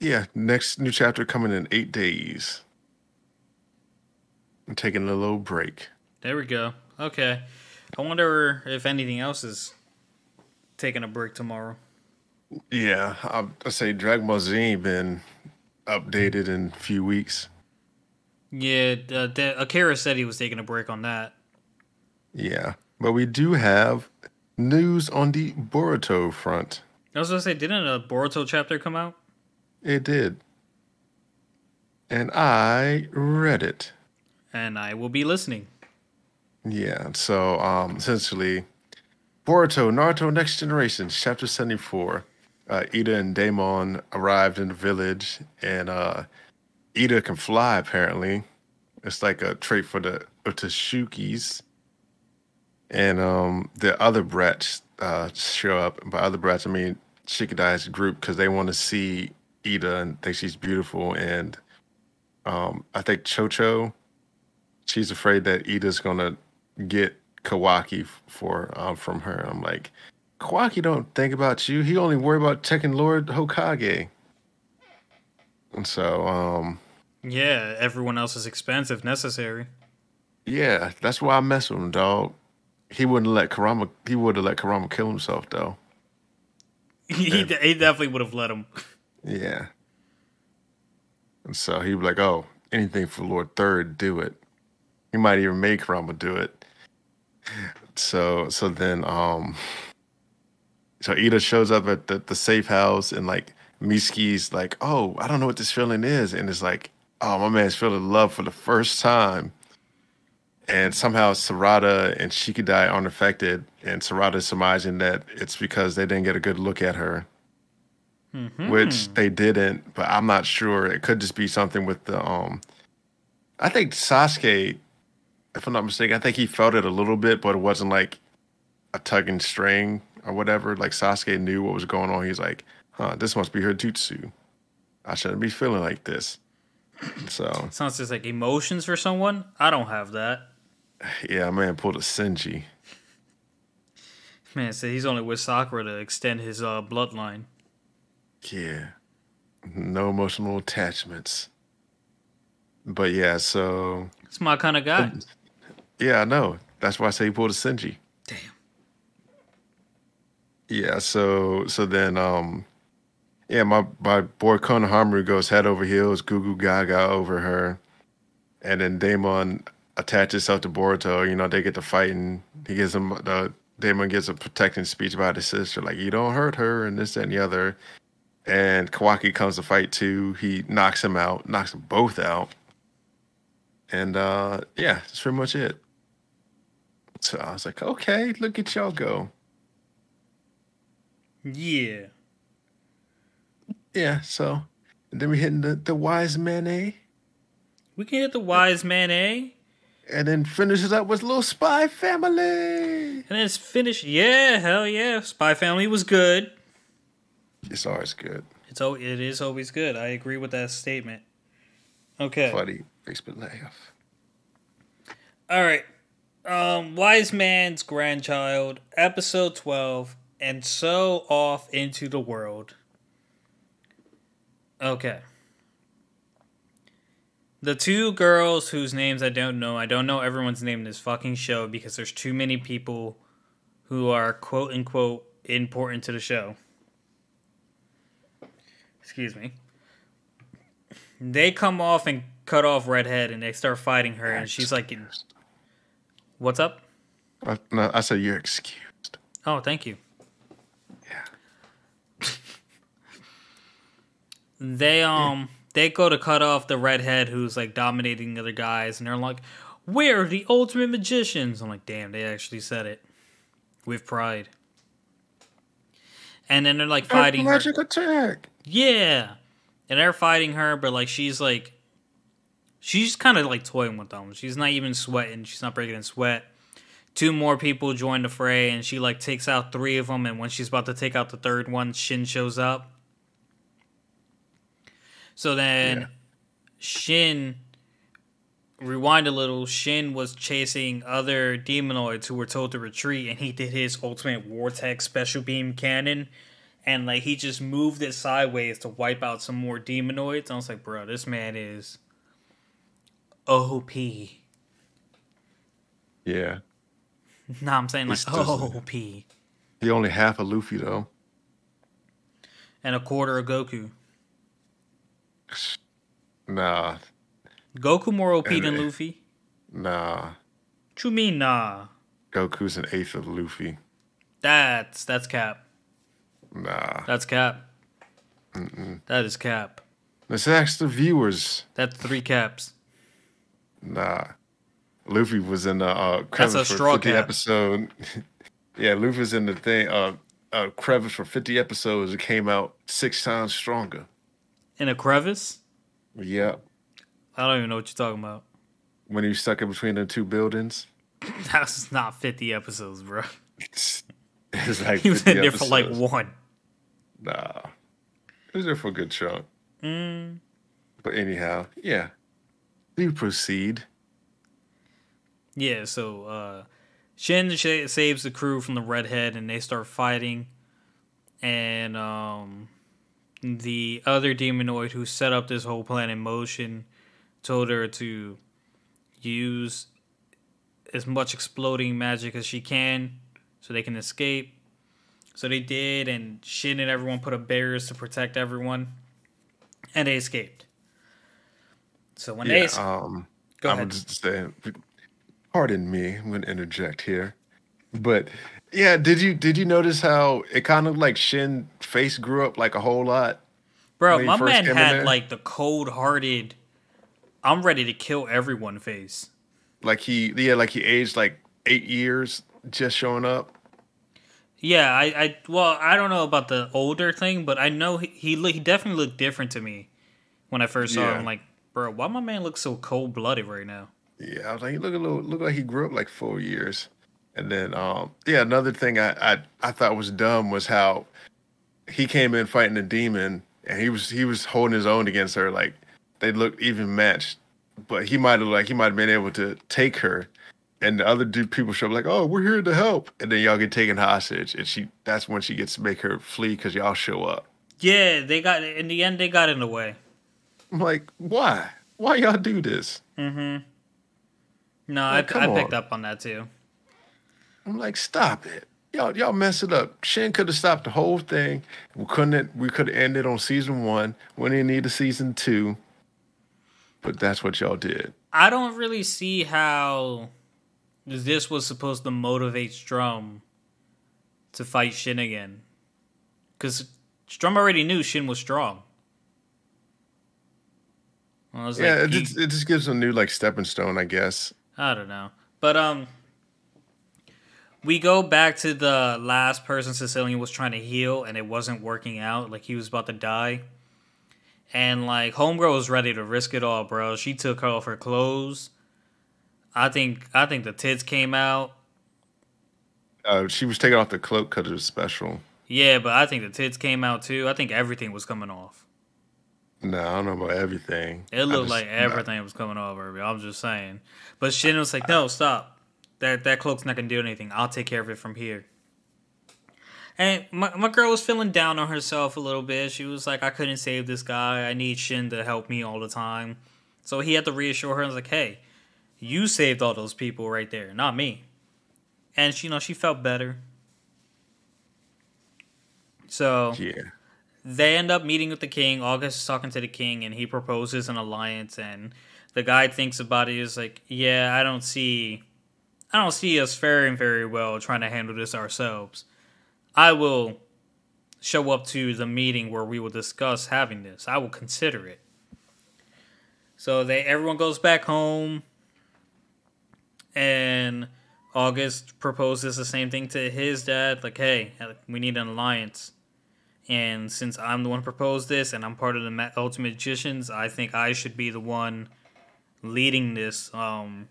yeah, next new chapter coming in eight days. I'm taking a little break. There we go. Okay. I wonder if anything else is taking a break tomorrow. Yeah, I'll, I'll say Dragon Ball Z been updated in a few weeks. Yeah, uh, De- Akira said he was taking a break on that. Yeah, but we do have news on the Boruto front. I was gonna say, didn't a Boruto chapter come out? It did. And I read it. And I will be listening. Yeah, so um essentially Boruto Naruto Next Generation, chapter 74. Uh, Ida and Daemon arrived in the village, and uh, Ida can fly, apparently. It's like a trait for the Otsutsukis. And um, the other brats uh, show up. By other brats, I mean Shikadai's group, because they want to see Ida and think she's beautiful. And um, I think Chocho, she's afraid that Ida's going to get Kawaki for um, from her. I'm like, Kawaki don't think about you. He only worry about checking Lord Hokage. And so, um, Yeah, everyone else's expense if necessary. yeah, that's why I mess with him, dog. He wouldn't let Karama. He would have let Karama kill himself, though. he, he definitely would have let him. Yeah. And so he'd be like, "Oh, anything for Lord Third, do it." He might even make Karama do it. So, so then, um, so Ida shows up at the, the safe house, and like Mitsuki's like, "Oh, I don't know what this feeling is," and it's like, "Oh, my man's feeling love for the first time." And somehow Sarada and Shikadai aren't affected, and Sarada's surmising that it's because they didn't get a good look at her Mhm. which they didn't, but I'm not sure. It could just be something with the um I think Sasuke, if I'm not mistaken, I think he felt it a little bit, but it wasn't like a tugging string or whatever. Like Sasuke knew what was going on. He's like, huh, this must be her jutsu. I shouldn't be feeling like this. So Sounds just like emotions for someone. I don't have that. yeah, man pulled a Senji. Man said he's only with Sakura to extend his uh, bloodline. Yeah. No emotional attachments. But yeah, so It's my kind of guy. Yeah, I know. That's why I say he pulled a Senji. Yeah, so so then um yeah, my my boy Konohamaru goes head over heels, goo goo gaga over her. And then Daemon attaches himself to Boruto, you know, they get to fighting. He gives him the Daemon gives a protecting speech about his sister, like you don't hurt her and this and the other. And Kawaki comes to fight too. He knocks him out, knocks them both out. And uh yeah, that's pretty much it. So I was like, okay, look at y'all go. Yeah. Yeah, so and then we hitting the, the wise man eh? We can hit the wise man, eh? And then finishes up with little spy family. And then it's finished. Yeah, hell yeah. Spy Family was good. It's always good. It's al- it is always good. I agree with that statement. Okay. Funny. Makes me laugh. All right. Um, Wise Man's Grandchild, episode 12, and so off into the world. Okay. The two girls whose names I don't know, I don't know everyone's name in this fucking show because there's too many people who are quote unquote important to the show. Excuse me. They come off and cut off Redhead and they start fighting her, and she's like, What's up? I, no, I said you're excused. Oh, thank you. Yeah. They um they go to cut off the redhead who's like dominating the other guys, and they're like, "We're the ultimate magicians." I'm like, "Damn, they actually said it with pride." And then they're like fighting her. Magic attack. Yeah, and they're fighting her, but like she's like, she's kind of like toying with them. She's not even sweating. She's not breaking in sweat. two more people join the fray, and she like takes out three of them. And when she's about to take out the third one, Shin shows up. So then, Yeah. Shin. Rewind a little. Shin was chasing other demonoids who were told to retreat, and he did his ultimate vortex special beam cannon, and like he just moved it sideways to wipe out some more demonoids. I was like, bro, this man is OP. Yeah. No, I'm saying like OP. He only half a Luffy though. And a quarter of Goku. Nah, Goku more OP And- than Luffy? nah. What you mean, nah? Goku's an eighth of Luffy. That's that's cap. Nah. That's cap. Mm. That is cap. Let's ask the viewers. That's three caps. Nah. Luffy was in the uh, That's crevice a for 50 cap. episode. yeah, Luffy's in the thing. Uh, uh, crevice for 50 episodes. It came out six times stronger. In a crevice? Yeah. I don't even know what you're talking about. When he was stuck in between the two buildings. That's not 50 episodes, bro. It's, it's like He was in there for like one. Nah. He was there for a good chunk. Mm. But anyhow, yeah. Do proceed. Yeah, so uh, Shin saves the crew from the redhead and they start fighting. And um, the other demonoid who set up this whole plan in motion told her to use as much exploding magic as she can so they can escape. So they did, and Shin and everyone put up barriers to protect everyone, and they escaped. So when they Yeah, es- um, go I'm ahead, just pardon me, I'm gonna interject here, but yeah, did you did you notice how it kind of like Shin face grew up like a whole lot? Bro, my man had like the cold hearted, I'm ready to kill everyone face. Like he yeah, like he aged like eight years just showing up. Yeah, I, I, well, I don't know about the older thing, but I know he he, look, he definitely looked different to me when I first saw Yeah. him. Like, bro, why my man look so cold blooded right now? Yeah, I was like, he look a little look like he grew up like four years. And then um yeah, another thing I I, I thought was dumb was how he came in fighting a demon and he was he was holding his own against her like they looked even matched. But he might have like he might have been able to take her and the other dude people show up like, "Oh, we're here to help." And then y'all get taken hostage and she that's when she gets to make her flee cuz y'all show up. Yeah, they got in the end they got in the way. I'm like, "Why? Why y'all do this?" Mm-hmm. No, Like, I, I picked on. up on that too. I'm like, stop it. Y'all, y'all mess it up. Shin could have stopped the whole thing. We couldn't. We could have ended on season one. We didn't need a season two. But that's what y'all did. I don't really see how this was supposed to motivate Strom to fight Shin again. Because Strom already knew Shin was strong. Well, it's yeah, like it, he- just, it just gives a new like stepping stone, I guess. I don't know. But um we go back to the last person Sicilian was trying to heal and it wasn't working out. Like he was about to die. And like Homegirl was ready to risk it all, bro. She took off her clothes. I think I think the tits came out. Uh, she was taking off the cloak because it was special. Yeah, but I think the tits came out too. I think everything was coming off. No, I don't know about everything. It looked just- like everything was coming off, baby. I'm just saying. But Shin was like, "No, stop. That that cloak's not gonna do anything. I'll take care of it from here." And my my girl was feeling down on herself a little bit. She was like, "I couldn't save this guy. I need Shin to help me all the time." So he had to reassure her. and was like, "Hey, you saved all those people right there, not me." And she, you know, she felt better. So Yeah. they end up meeting with the king. August is talking to the king, and he proposes an alliance. And the guy thinks about it. Is like, yeah, I don't see, I don't see us faring very well trying to handle this ourselves. I will show up to the meeting where we will discuss having this. I will consider it. So they everyone goes back home, and August proposes the same thing to his dad. Like, hey, we need an alliance. And since I'm the one who proposed this and I'm part of the Ultimate Magicians, I think I should be the one leading this um,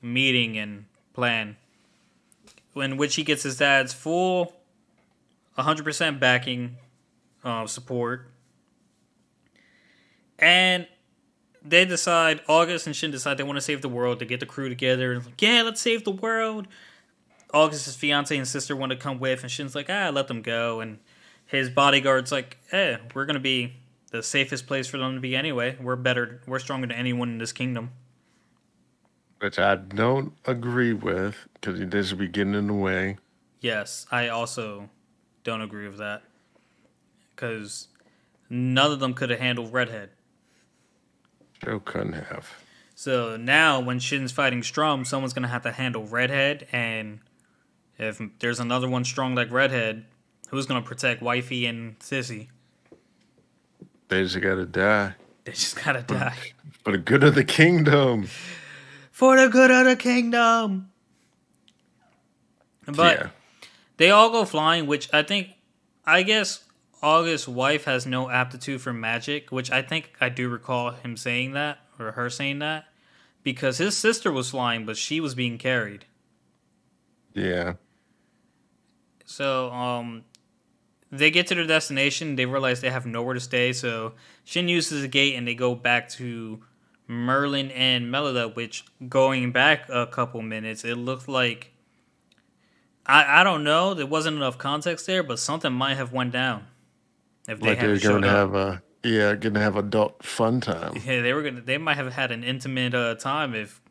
meeting and plan. in which he gets his dad's full 100% backing uh, support. And they decide, August and Shin decide they want to save the world. They get the crew together and like, yeah, let's save the world. August's fiance and sister want to come with, and Shin's like, ah, let them go. And his bodyguard's like, eh, we're gonna be the safest place for them to be anyway. We're better, we're stronger than anyone in this kingdom. Which I don't agree with because he does be getting in the way. Yes, I also don't agree with that because none of them could have handled Redhead. Joe couldn't have. So now, when Shin's fighting Strom, someone's gonna have to handle Redhead, and if there's another one strong like Redhead, who's gonna protect Wifey and Sissy? They just gotta die. They just gotta die For the good of the kingdom. For the good of the kingdom. But yeah. they all go flying, which I think, I guess August's wife has no aptitude for magic, which I think I do recall him saying that or her saying that because his sister was flying, but she was being carried. Yeah. So, um, they get to their destination. They realize they have nowhere to stay. So Shin uses the gate, and they go back to Merlin and Melinda. Which, going back a couple minutes, it looked like I I don't know. There wasn't enough context there, but something might have went down if they Like they're gonna up. have a yeah, gonna have adult fun time. Yeah, they were gonna. They might have had an intimate uh, time if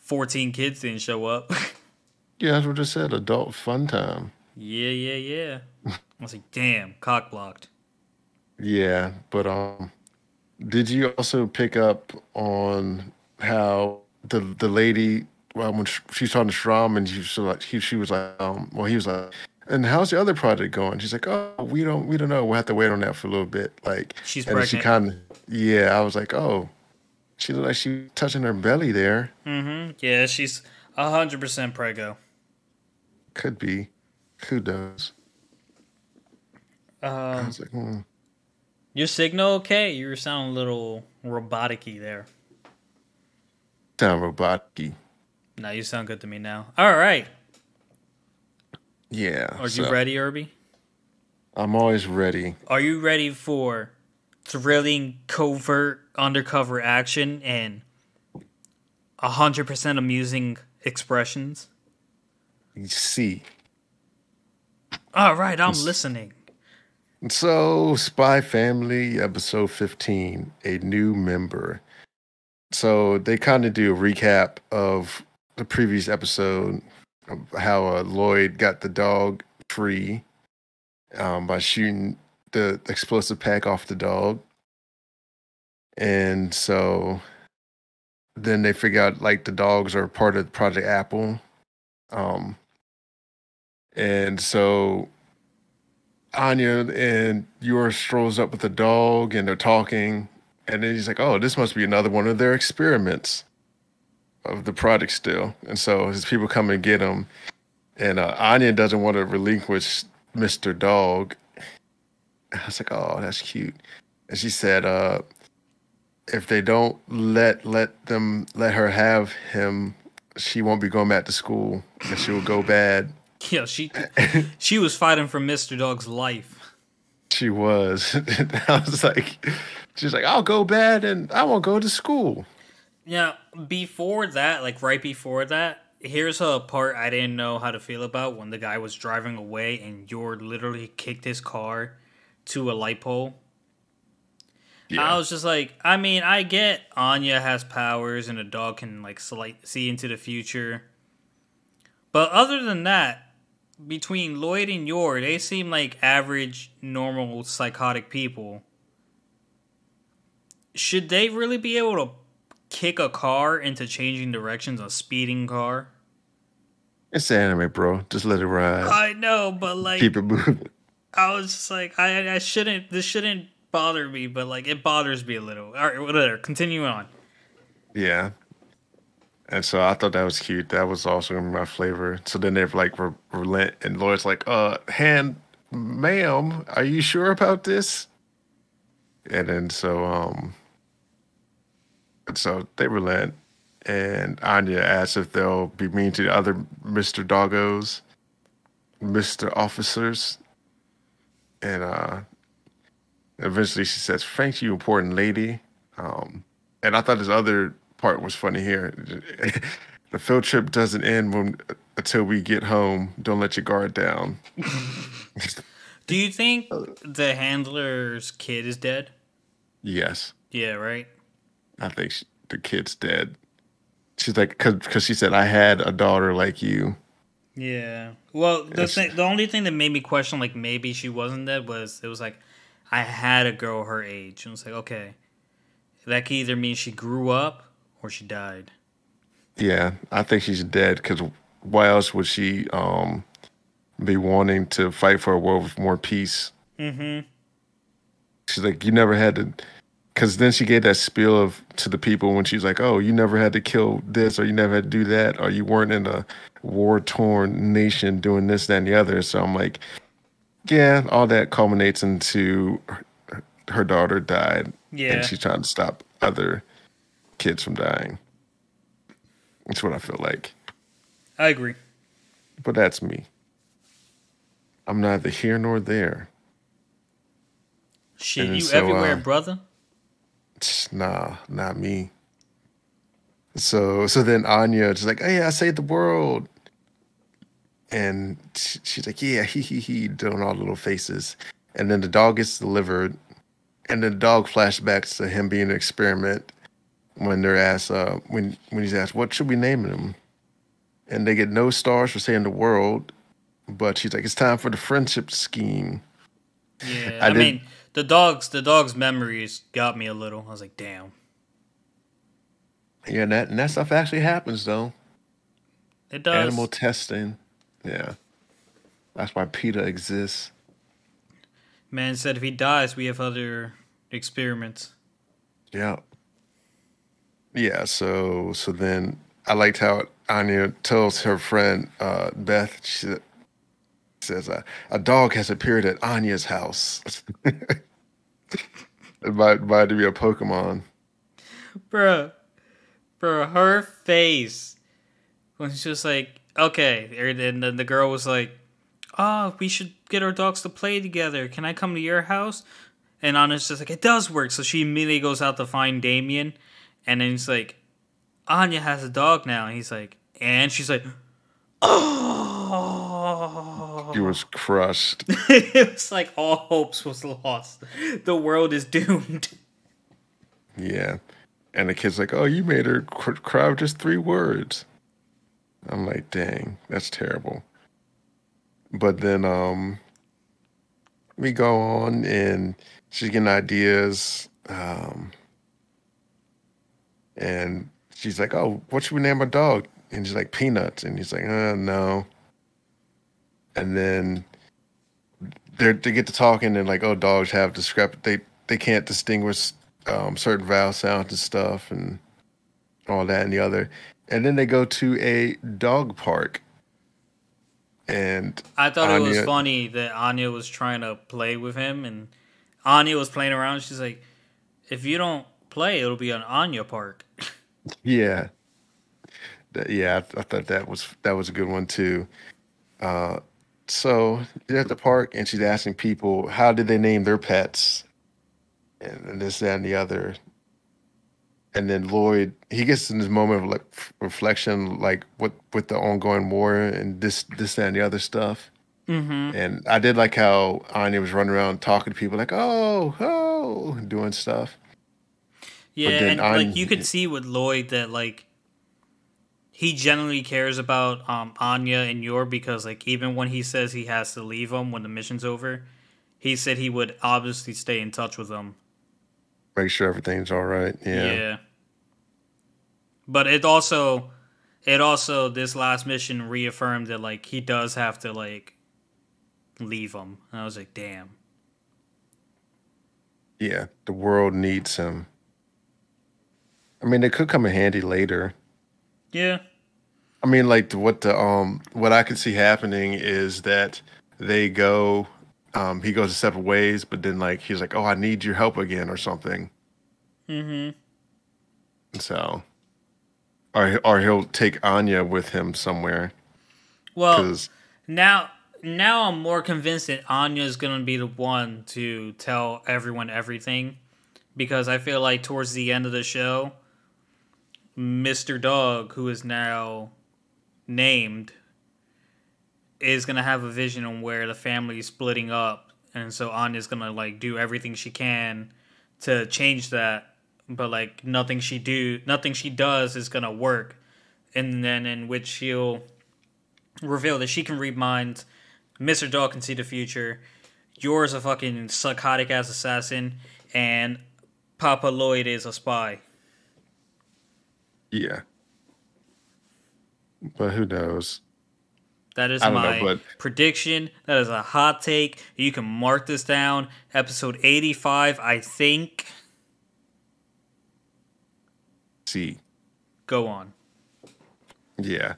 fourteen kids didn't show up. Yeah, that's what I said. Adult fun time. yeah, yeah, yeah. I was like, damn, cock blocked. Yeah, but um, did you also pick up on how the the lady well when sh- she's talking to Strom and she was like she she was like um well he was like and how's the other project going? She's like oh we don't we don't know we'll have to wait on that for a little bit like She's and then she pregnant. kind of yeah I was like oh she looked like she was touching her belly there Mm-hmm. Yeah, she's hundred percent prego. could be who knows I Um, was like hmm. Your signal okay? You were sounding a little robotic-y there. sound robotic No, you sound good to me now. All right. yeah Are so you ready, Irby? I'm always ready Are you ready for thrilling, covert, undercover action and hundred percent amusing expressions? you see. All right, I'm listening. So, Spy Family, episode 15, a new member. So, they kind of do a recap of the previous episode, of how uh, Loid got the dog free um, by shooting the explosive pack off the dog. And so then they figure out like the dogs are part of Project Apple. Um, and so Anya and Yor strolls up with the dog and they're talking. And then he's like, oh, this must be another one of their experiments of the project still. And so his people come and get him. And uh, Anya doesn't want to relinquish Mr. Dog. I was like, oh, that's cute. And she said, uh, if they don't let let them let her have him, she won't be going back to school and she will go bad. Yeah, she she was fighting for Mr. Dog's life. She was. I was like, she's like, I'll go bad and I won't go to school. Yeah, before that, like right before that, here's a part I didn't know how to feel about when the guy was driving away and Yord literally kicked his car to a light pole. I was just like, I mean, I get Anya has powers and a dog can like slight, see into the future. But other than that, between Loid and Yor, they seem like average, normal, psychotic people. Should they really be able to kick a car into changing directions, a speeding car? It's anime, bro. Just let it ride. I know, but like, Keep it moving. I was just like, I, I shouldn't, this shouldn't bother me, but like, it bothers me a little. All right, whatever. Continue on. Yeah. And so I thought that was cute. That was also my flavor. So then they're like re- relent, and Loid's like, "Uh, hand, ma'am, are you sure about this?" And then so um, so they relent, and Anya asks if they'll be mean to the other Mister Doggos, Mister Officers, and uh, eventually she says, "Thank you, important lady." Um, and I thought this other part was funny here. the field trip doesn't end when until we get home. Don't let your guard down. Do you think the handler's kid is dead? Yes, Yeah, right. I think she, the kid's dead. She's like, because she said, I had a daughter like you. Yeah. Well, the thing, the only thing that made me question like maybe she wasn't dead was it was like I had a girl her age, and it's like okay, that could either mean she grew up or she died. Yeah, I think she's dead because why else would she um be wanting to fight for a world with more peace? Mm-hmm. She's like, you never had to, because then she gave that spiel of to the people when she's like, oh, you never had to kill this, or you never had to do that, or you weren't in a war torn nation doing this, that, and the other. So I'm like, yeah, all that culminates into her, her daughter died, Yeah. and she's trying to stop other kids from dying. That's what I feel like. I agree. But that's me. I'm neither here nor there. Shit, you so, everywhere, uh, brother. Nah, not me. So so then Anya is like, oh yeah, I saved the world. And she's like, yeah, he he he, doing all the little faces. And then the dog gets delivered. And then the dog flashbacks to him being an experiment when they're asked, uh, when when he's asked, what should we name him? And they get no stars for saying the world. But she's like, it's time for the friendship scheme. Yeah. I I, mean, the dogs, the dog's memories got me a little. I was like, damn, Yeah, and that and that stuff actually happens though. it does. Animal testing. Yeah. That's why PETA exists. Man said if he dies, we have other experiments. Yeah. Yeah, so so then I liked how Anya tells her friend uh, Beth, she says, uh, a dog has appeared at Anya's house. it might, reminded me of Pokemon. Bruh. Bruh, her face. When she's just like, okay. And then the girl was like, oh, we should get our dogs to play together. Can I come to your house? And Anna's just like, it does work. So she immediately goes out to find Damian. And then he's like, Anya has a dog now. And he's like, and she's like, oh. He was crushed. it was like all hopes was lost. The world is doomed. Yeah. And the kid's like, oh, you made her cr- cry with just three words. I'm like, dang, that's terrible. But then um we go on and she's getting ideas. Um and she's like, Oh, what should we name our dog? And she's like, Peanuts. And he's like, uh no. And then they they get to talking and like, oh, dogs have discrep they they can't distinguish um, certain vowel sounds and stuff and all that and the other. And then they go to a dog park. And I thought it was funny that Anya was trying to play with him, and Anya was playing around. She's like, "If you don't play, it'll be an Anya park." Yeah, That- yeah, I, I thought that was that was a good one too. Uh, so they're at the park, and she's asking people how did they name their pets, and, and this, that, and the other. And then Loid, he gets in this moment of like f- reflection, like what with the ongoing war and this, this, that, and the other stuff. Mm-hmm. And I did like how Anya was running around talking to people, like "oh, oh," doing stuff. Yeah, and Anya- like you could see with Loid that like he generally cares about um Anya and Yor because like even when he says he has to leave them when the mission's over, he said he would obviously stay in touch with them. Make sure everything's all right. Yeah. Yeah, But it also it also this last mission reaffirmed that like he does have to like leave them. And I was like, damn. yeah. The world needs him. I mean, it could come in handy later. Yeah. I mean, like what the um what I could see happening is that they go, um, he goes a separate ways, but then like he's like, oh, I need your help again or something. Mm-hmm. So or or he'll take Anya with him somewhere. Well, now now I'm more convinced that Anya is gonna be the one to tell everyone everything, because I feel like towards the end of the show, Mr. Dog, who is now named, is gonna have a vision on where the family is splitting up, and so Anya's gonna like do everything she can to change that, but like nothing she do, nothing she does is gonna work, and then in which she'll reveal that she can read minds. Mr. Dog can see the future. You're a fucking psychotic ass assassin, and Papa Loid is a spy. Yeah. But who knows? That is don't know, my but- prediction. That is a hot take. You can mark this down. Episode 85, I think. See. Go on. Yeah.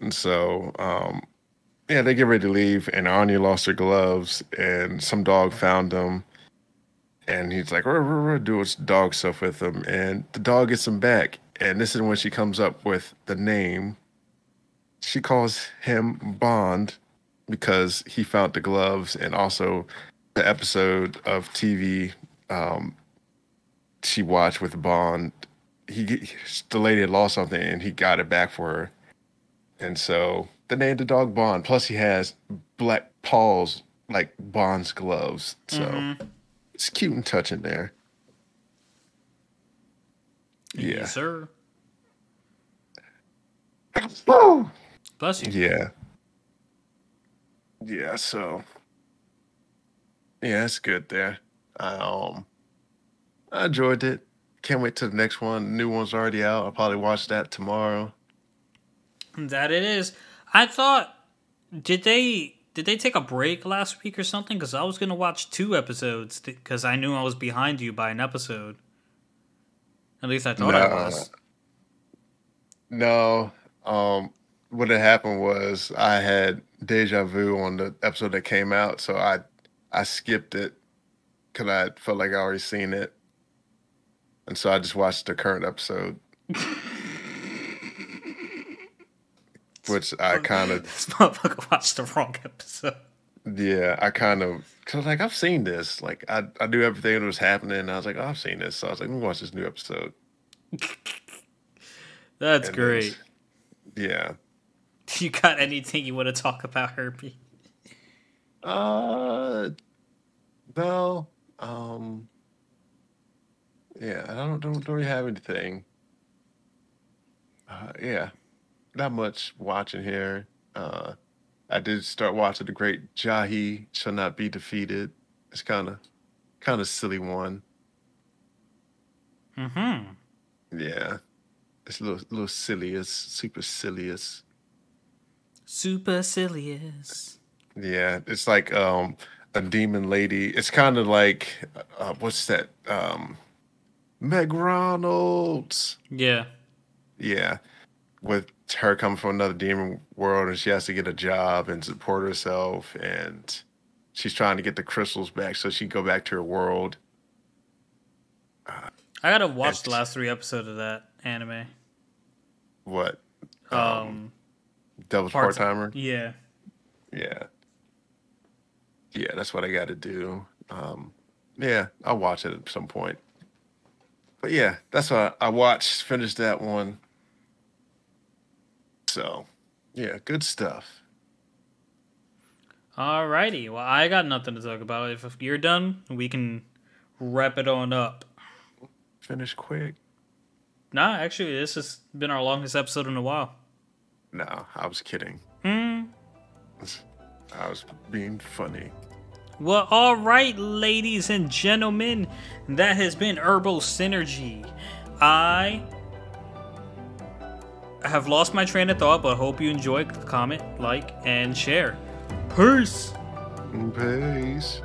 And so, um, yeah, they get ready to leave, and Anya lost her gloves, and some dog found them, and he's like, "Ruh, ruh, ruh," do its dog stuff with them, and the dog gets them back, and this is when she comes up with the name. She calls him Bond because he found the gloves, and also the episode of TV um, she watched with Bond. He the lady had lost something, and he got it back for her. And so they named the dog Bond. Plus, he has black paws like Bond's gloves. So Mhm. it's cute and touching there. Yeah. Yes, sir. Bless you. Yeah. Yeah. So yeah, it's good there. I, um, I enjoyed it. Can't wait till the next one. New one's already out. I'll probably watch that tomorrow. That it is. I thought, did they did they take a break last week or something? Because I was gonna watch two episodes because I knew I was behind you by an episode. At least I thought I was. No. Um, what had happened was I had deja vu on the episode that came out, so I I skipped it because I felt like I already seen it, and so I just watched the current episode, which I kind of This motherfucker watched the wrong episode. Yeah I kind of cause like I've seen this like I I knew everything that was happening, and I was like oh, I've seen this, so I was like let me watch this new episode. That's And great. Yeah. You got anything you want to talk about, Herbie? Uh, no. Um, yeah, I don't don't, don't really have anything. Uh, yeah, not much watching here. Uh, I did start watching the Great Jahy Shall Not Be Defeated. It's kind of kind of silly one. Mm-hmm. Yeah, it's a little little silliest, super silliest. Supercilious. Yeah, it's like um a demon lady. It's kind of like uh, what's that? Um MgRonald's. Yeah. Yeah. With her coming from another demon world and she has to get a job and support herself and she's trying to get the crystals back so she can go back to her world. I gotta watch the last three episodes of that anime. What? Um, Devil's Part Timer? yeah. Yeah. Yeah, that's what I got to do. Um, yeah, I'll watch it at some point. But yeah, that's what I watched, finished that one. So, yeah, good stuff. Alrighty. Well, I got nothing to talk about. If, if you're done, we can wrap it on up. Finish quick. Nah, actually, this has been our longest episode in a while. No, I was kidding. Hmm. I was being funny. Well, all right, ladies and gentlemen, that has been Herbal Synergy. I have lost my train of thought, but hope you enjoyed. Comment, like, and share. Peace. Peace.